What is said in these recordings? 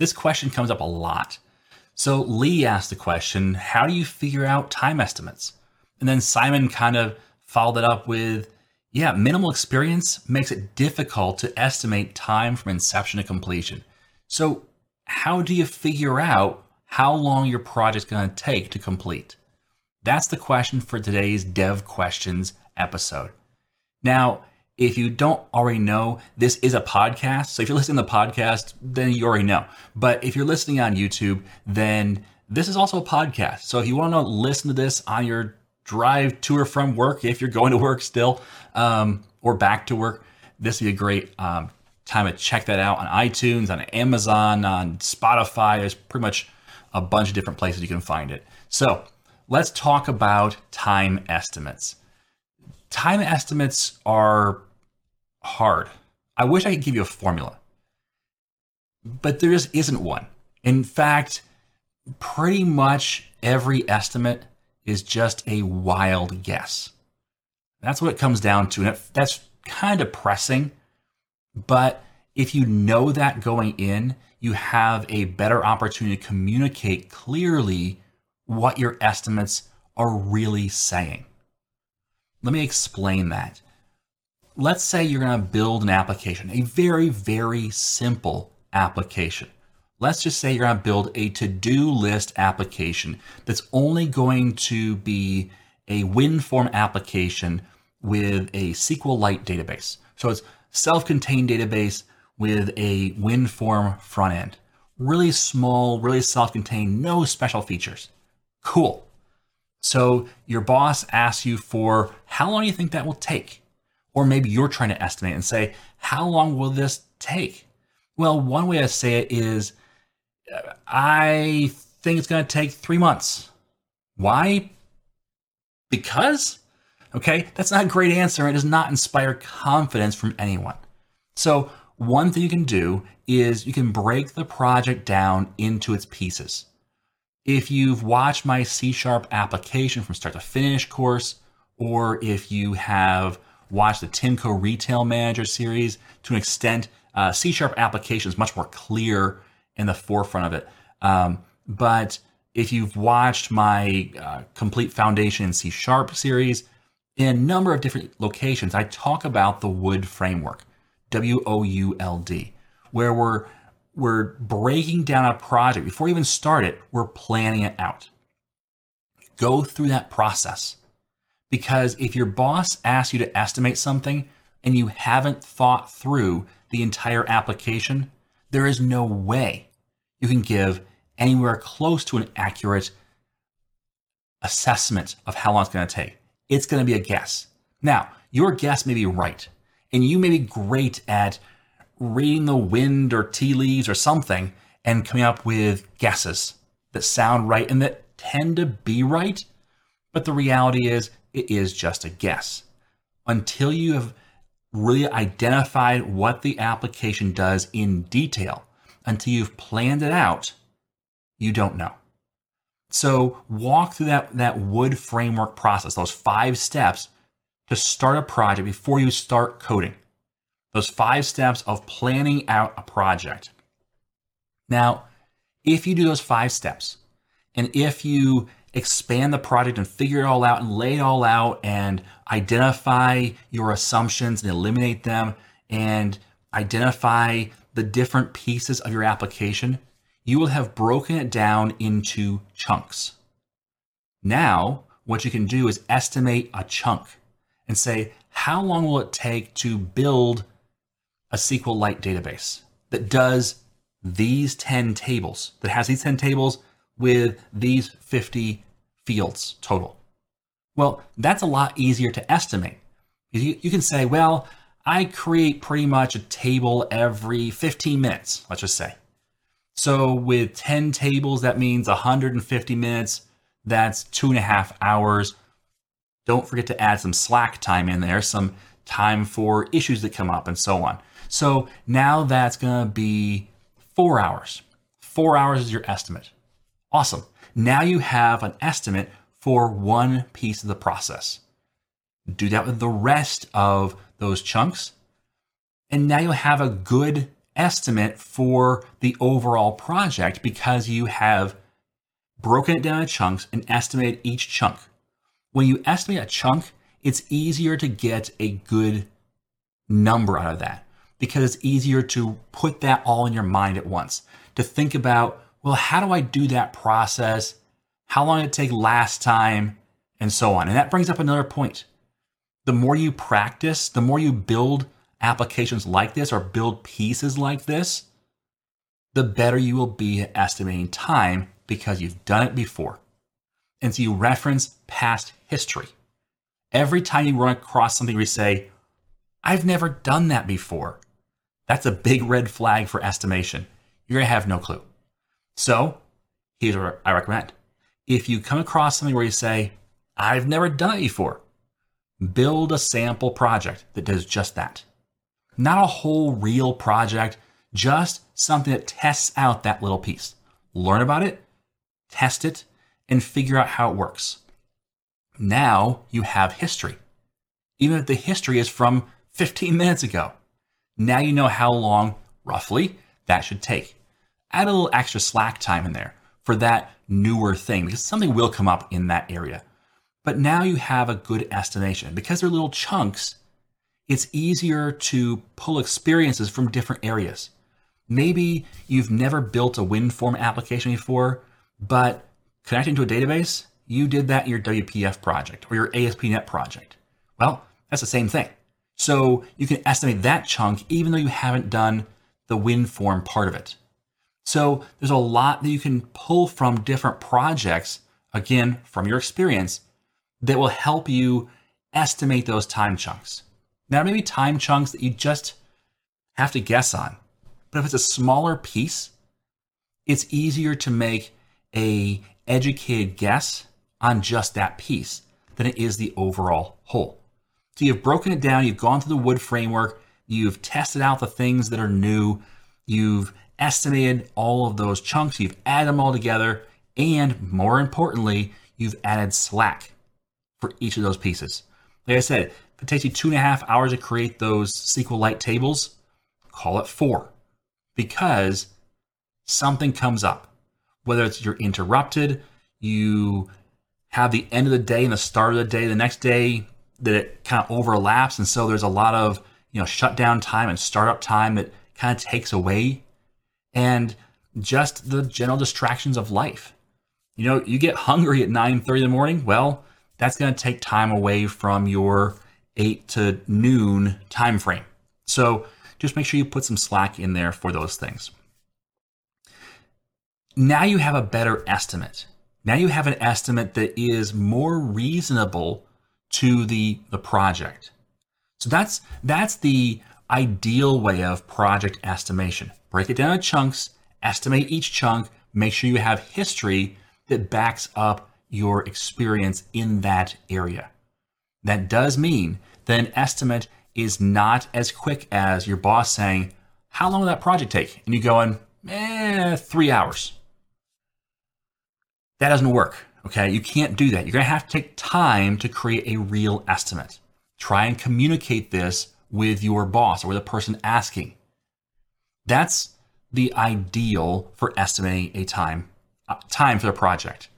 This question comes up a lot. So Lee asked the question, how do you figure out time estimates? And then Simon kind of followed it up with, yeah, minimal experience makes it difficult to estimate time from inception to completion. So how do you figure out how long your project's going to take to complete? That's the question for today's Dev Questions episode. Now, if you don't already know, this is a podcast. So if you're listening to the podcast, then you already know. But if you're listening on YouTube, then this is also a podcast. So if you want to listen to this on your drive to or from work, if you're going to work still, um, or back to work, this would be a great um, time to check that out on iTunes, on Amazon, on Spotify. There's pretty much a bunch of different places you can find it. So let's talk about time estimates. Time estimates are hard. I wish I could give you a formula, but there just isn't one. In fact, pretty much every estimate is just a wild guess. That's what it comes down to. And that's kind of pressing, but if you know that going in, you have a better opportunity to communicate clearly what your estimates are really saying. Let me explain that let's say you're going to build an application, a very, very simple application. Let's just say you're going to build a to do list application that's only going to be a WinForm application with a SQLite database. So it's self contained database with a WinForm front end. Really small, really self contained, no special features. Cool. So your boss asks you for how long do you think that will take? Or maybe you're trying to estimate and say, how long will this take? Well, one way I say it is, I think it's going to take three months. Why? Because? Okay, that's not a great answer. It does not inspire confidence from anyone. So, one thing you can do is you can break the project down into its pieces. If you've watched my C Sharp application from start to finish course, or if you have watch the Timco Retail Manager series. To an extent, uh, C Sharp application is much more clear in the forefront of it. Um, but if you've watched my uh, Complete Foundation in C Sharp series, in a number of different locations, I talk about the WOULD framework, W O U L D, where we're we're breaking down a project before we even start it. We're planning it out. Go through that process. Because if your boss asks you to estimate something and you haven't thought through the entire application, there is no way you can give anywhere close to an accurate assessment of how long it's going to take. It's going to be a guess. Now, your guess may be right, and you may be great at reading the wind or tea leaves or something and coming up with guesses that sound right and that tend to be right. But the reality is, it is just a guess. Until you have really identified what the application does in detail, until you've planned it out, you don't know. So walk through that, that WOULD framework process, those five steps to start a project before you start coding. Those five steps of planning out a project. Now, if you do those five steps, and if you expand the project and figure it all out and lay it all out and identify your assumptions and eliminate them and identify the different pieces of your application, you will have broken it down into chunks. Now, what you can do is estimate a chunk and say, how long will it take to build a SQLite database that does these 10 tables, that has these 10 tables with these 50 fields total. Well, that's a lot easier to estimate. You, you can say, well, I create pretty much a table every 15 minutes, let's just say. So with 10 tables, that means 150 minutes. That's two and a half hours. Don't forget to add some slack time in there, some time for issues that come up and so on. So now that's going to be four hours. Four hours is your estimate. Awesome. Now you have an estimate for one piece of the process. Do that with the rest of those chunks. And now you'll have a good estimate for the overall project because you have broken it down into chunks and estimated each chunk. When you estimate a chunk, it's easier to get a good number out of that because it's easier to put that all in your mind at once. To think about, well, how do I do that process? How long did it take last time? And so on. And that brings up another point. The more you practice, the more you build applications like this or build pieces like this, the better you will be at estimating time because you've done it before. And so you reference past history. Every time you run across something where you say, I've never done that before, that's a big red flag for estimation. You're going to have no clue. So here's what I recommend. If you come across something where you say, I've never done it before, build a sample project that does just that. Not a whole real project, just something that tests out that little piece. Learn about it, test it, and figure out how it works. Now you have history. Even if the history is from 15 minutes ago, now you know how long, roughly, that should take. Add a little extra slack time in there for that newer thing because something will come up in that area. But now you have a good estimation. Because they're little chunks, it's easier to pull experiences from different areas. Maybe you've never built a WinForm application before, but connecting to a database, you did that in your WPF project or your ASP.NET project. Well, that's the same thing. So you can estimate that chunk even though you haven't done the WinForm part of it. So there's a lot that you can pull from different projects, again, from your experience, that will help you estimate those time chunks. Now, maybe time chunks that you just have to guess on. But if it's a smaller piece, it's easier to make a educated guess on just that piece than it is the overall whole. So you've broken it down, you've gone through the WOULD framework, you've tested out the things that are new, you've estimated all of those chunks, you've added them all together, and more importantly, you've added slack for each of those pieces. Like I said, if it takes you two and a half hours to create those SQLite tables, call it four because something comes up. Whether it's you're interrupted, you have the end of the day and the start of the day the next day that it kind of overlaps. And so there's a lot of, you know, shutdown time and startup time that kind of takes away and just the general distractions of life. You know, you get hungry at 9 30 in the morning. Well, that's going to take time away from your 8 to noon time frame. So just make sure you put some slack in there for those things. Now you have a better estimate. Now you have an estimate that is more reasonable to the, the project. So that's that's the ideal way of project estimation. Break it down in chunks, estimate each chunk, make sure you have history that backs up your experience in that area. That does mean that an estimate is not as quick as your boss saying, How long will that project take? And you going, eh, three hours. That doesn't work. Okay. You can't do that. You're going to have to take time to create a real estimate. Try and communicate this with your boss or the person asking. That's the ideal for estimating a time uh, time for the project.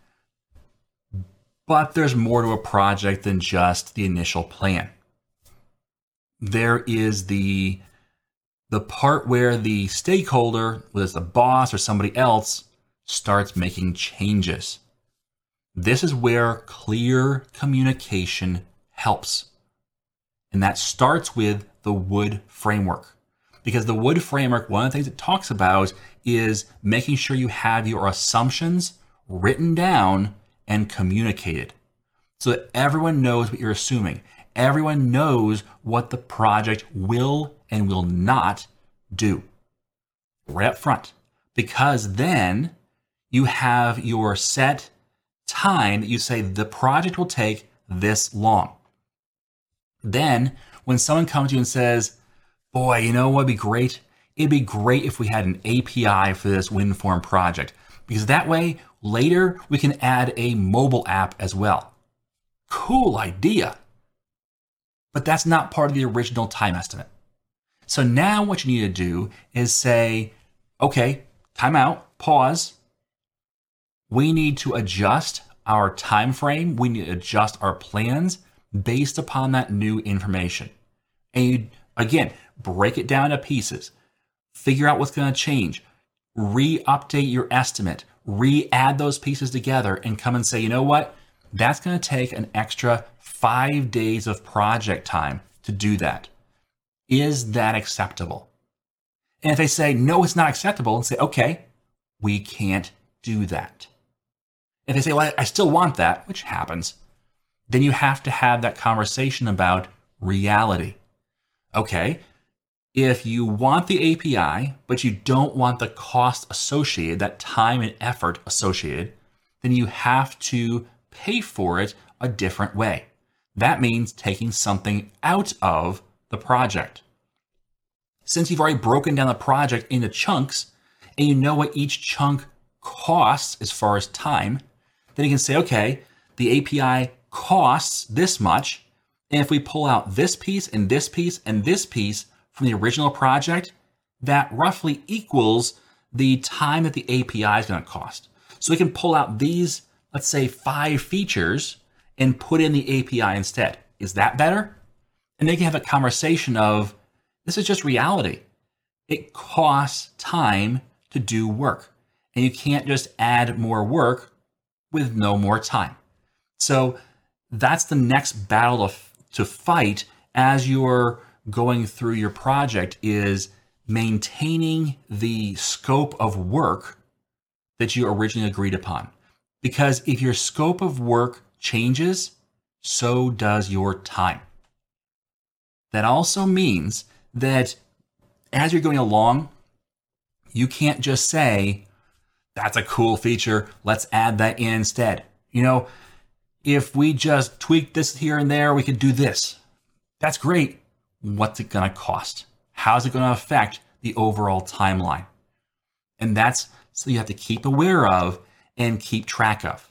But there's more to a project than just the initial plan. There is the the part where the stakeholder, whether it's the boss or somebody else, starts making changes. This is where clear communication helps. And that starts with the WOULD framework. Because the WOULD framework, one of the things it talks about is making sure you have your assumptions written down and communicated so that everyone knows what you're assuming. Everyone knows what the project will and will not do right up front. because then you have your set time that you say the project will take this long. Then, when someone comes to you and says, Boy, you know what would be great? It'd be great if we had an API for this WinForm project, because that way later we can add a mobile app as well. Cool idea. But that's not part of the original time estimate. So now what you need to do is say, okay, time out, pause. We need to adjust our time frame. We need to adjust our plans based upon that new information. And you, again, break it down to pieces. Figure out what's going to change. Re-update your estimate. Re-add those pieces together and come and say, you know what? That's going to take an extra five days of project time to do that. Is that acceptable? And if they say, no, it's not acceptable, and say, okay, we can't do that. If they say, well, I still want that, which happens, then you have to have that conversation about reality. Okay, if you want the API, but you don't want the cost associated, that time and effort associated, then you have to pay for it a different way. That means taking something out of the project. Since you've already broken down the project into chunks and you know what each chunk costs as far as time, then you can say, okay, the API costs this much. And if we pull out this piece and this piece and this piece from the original project, that roughly equals the time that the API is going to cost. So we can pull out these, let's say, five features and put in the API instead. Is that better? And they can have a conversation of this is just reality. It costs time to do work, and you can't just add more work with no more time. So that's the next battle to, to fight as you're going through your project is maintaining the scope of work that you originally agreed upon. Because if your scope of work changes, so does your time. That also means that as you're going along, you can't just say, that's a cool feature, let's add that in instead. You know, if we just tweak this here and there, we could do this. That's great. What's it going to cost? How's it going to affect the overall timeline? And that's so you have to keep aware of and keep track of.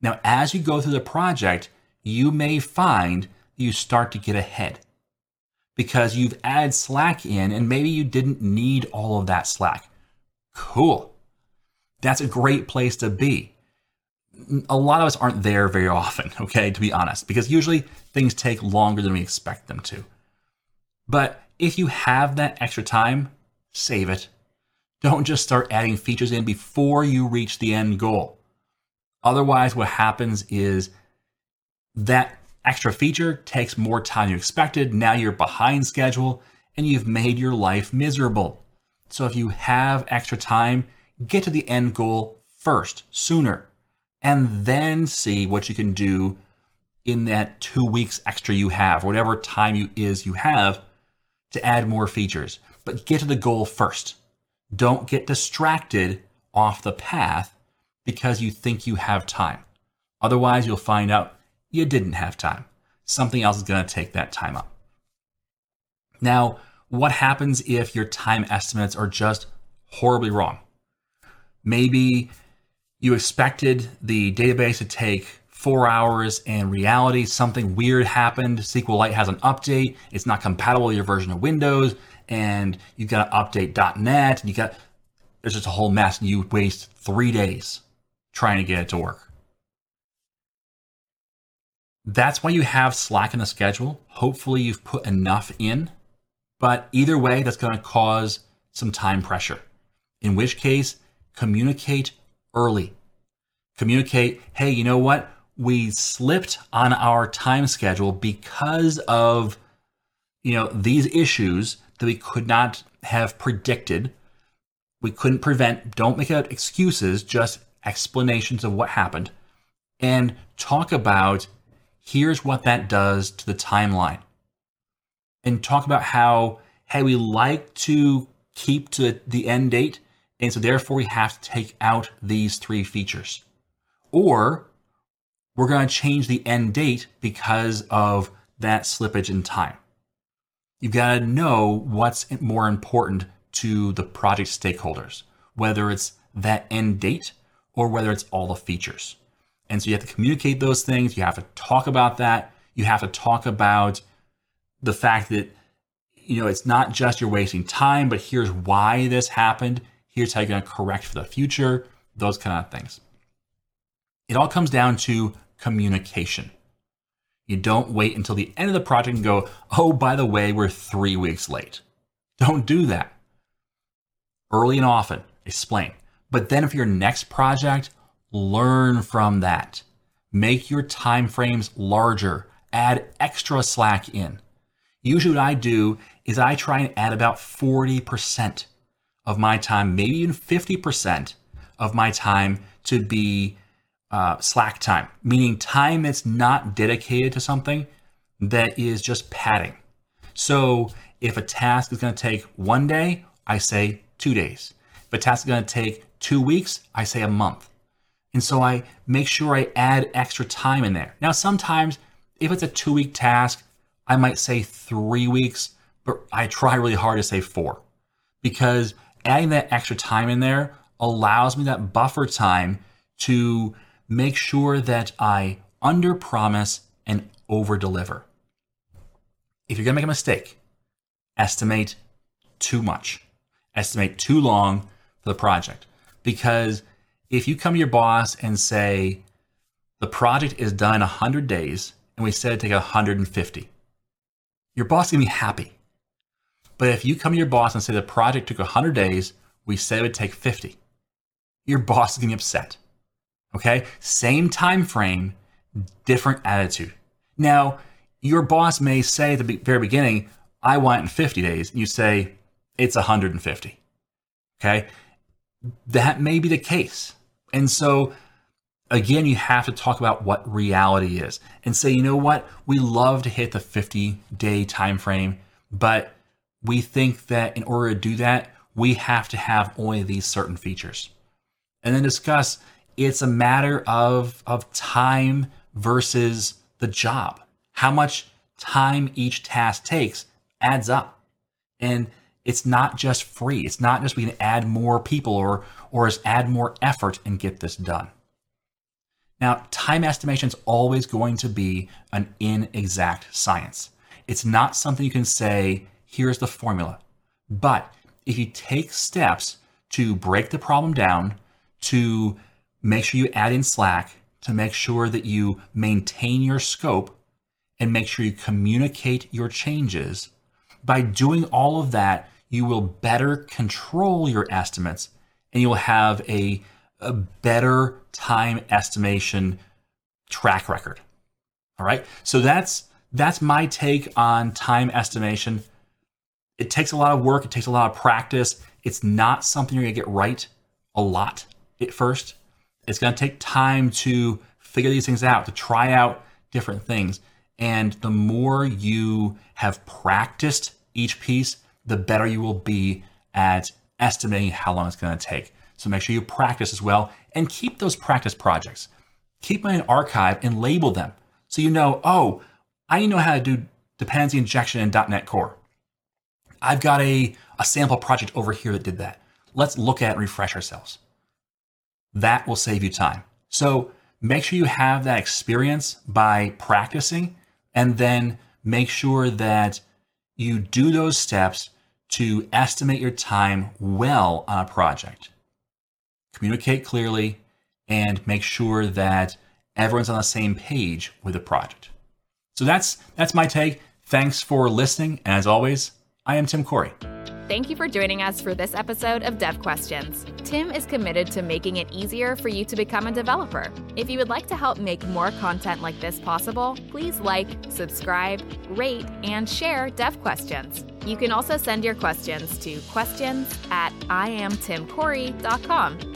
Now, as you go through the project, you may find you start to get ahead because you've added Slack in and maybe you didn't need all of that Slack. Cool. That's a great place to be. A lot of us aren't there very often, okay, to be honest, because usually things take longer than we expect them to. But if you have that extra time, save it. Don't just start adding features in before you reach the end goal. Otherwise, what happens is that extra feature takes more time than you expected. Now you're behind schedule and you've made your life miserable. So if you have extra time, get to the end goal first, sooner, and then see what you can do in that two weeks extra you have, whatever time you is you have to add more features. But get to the goal first. Don't get distracted off the path because you think you have time. Otherwise, you'll find out you didn't have time. Something else is going to take that time up. Now, what happens if your time estimates are just horribly wrong? Maybe you expected the database to take four hours and reality. Something weird happened. Sqlite has an update. It's not compatible with your version of windows. And you've got to update. net and you got there's just a whole mess and you waste three days trying to get it to work. That's why you have Slack in the schedule. Hopefully, you've put enough in, but either way, that's going to cause some time pressure. In which case, communicate early. Communicate, hey, you know what? We slipped on our time schedule because of you know these issues that we could not have predicted. We couldn't prevent. Don't make out excuses, just explanations of what happened. And talk about here's what that does to the timeline. And talk about how, hey, we like to keep to the end date And so therefore we have to take out these three features. Or we're going to change the end date because of that slippage in time. You've got to know what's more important to the project stakeholders, whether it's that end date or whether it's all the features. And so you have to communicate those things. You have to talk about that. You have to talk about the fact that, you know, it's not just you're wasting time, but here's why this happened. Here's how you're going to correct for the future, those kind of things. It all comes down to communication. You don't wait until the end of the project and go, oh, by the way, we're three weeks late. Don't do that. Early and often, explain. But then for your next project, learn from that. Make your time frames larger. Add extra slack in. Usually what I do is I try and add about 40% of my time, maybe even 50% of my time to be uh, slack time, meaning time that's not dedicated to something that is just padding. So if a task is going to take one day, I say two days. If a task is going to take two weeks, I say a month. And so I make sure I add extra time in there. Now, sometimes if it's a two week task, I might say three weeks, but I try really hard to say four because adding that extra time in there allows me that buffer time to make sure that I under promise and over deliver. If you're going to make a mistake, estimate too much, estimate too long for the project. Because if you come to your boss and say, the project is done in 100 days and we said it take 150, your boss is going to be happy. But if you come to your boss and say the project took 100 days, we said it would take 50, your boss is be upset. Okay? Same time frame, different attitude. Now, your boss may say at the very beginning, I want it in 50 days. And you say, it's 150. Okay? That may be the case. And so, again, you have to talk about what reality is and say, you know what? We love to hit the 50 day time frame, but we think that in order to do that, we have to have only these certain features. And then discuss it's a matter of of time versus the job. How much time each task takes adds up. And it's not just free. It's not just we can add more people or or is add more effort and get this done. Now, time estimation is always going to be an inexact science. It's not something you can say, here's the formula. But if you take steps to break the problem down, to make sure you add in slack to make sure that you maintain your scope and make sure you communicate your changes. By doing all of that, you will better control your estimates and you'll have a, a better time estimation track record. All right. So that's that's my take on time estimation. It takes a lot of work, it takes a lot of practice. It's not something you're going to get right a lot at first. It's going to take time to figure these things out, to try out different things. And the more you have practiced each piece, the better you will be at estimating how long it's going to take. So make sure you practice as well and keep those practice projects. Keep them in an archive and label them so you know, oh, I know how to do dependency injection in .NET Core. I've got a, a sample project over here that did that. Let's look at and refresh ourselves that will save you time. So make sure you have that experience by practicing and then make sure that you do those steps to estimate your time well on a project. Communicate clearly and make sure that everyone's on the same page with the project. So that's that's my take. Thanks for listening. As always, I am Tim Corey. Thank you for joining us for this episode of Dev Questions. Tim is committed to making it easier for you to become a developer. If you would like to help make more content like this possible, please like, subscribe, rate, and share Dev Questions. You can also send your questions to questions at iamtimcorey.com.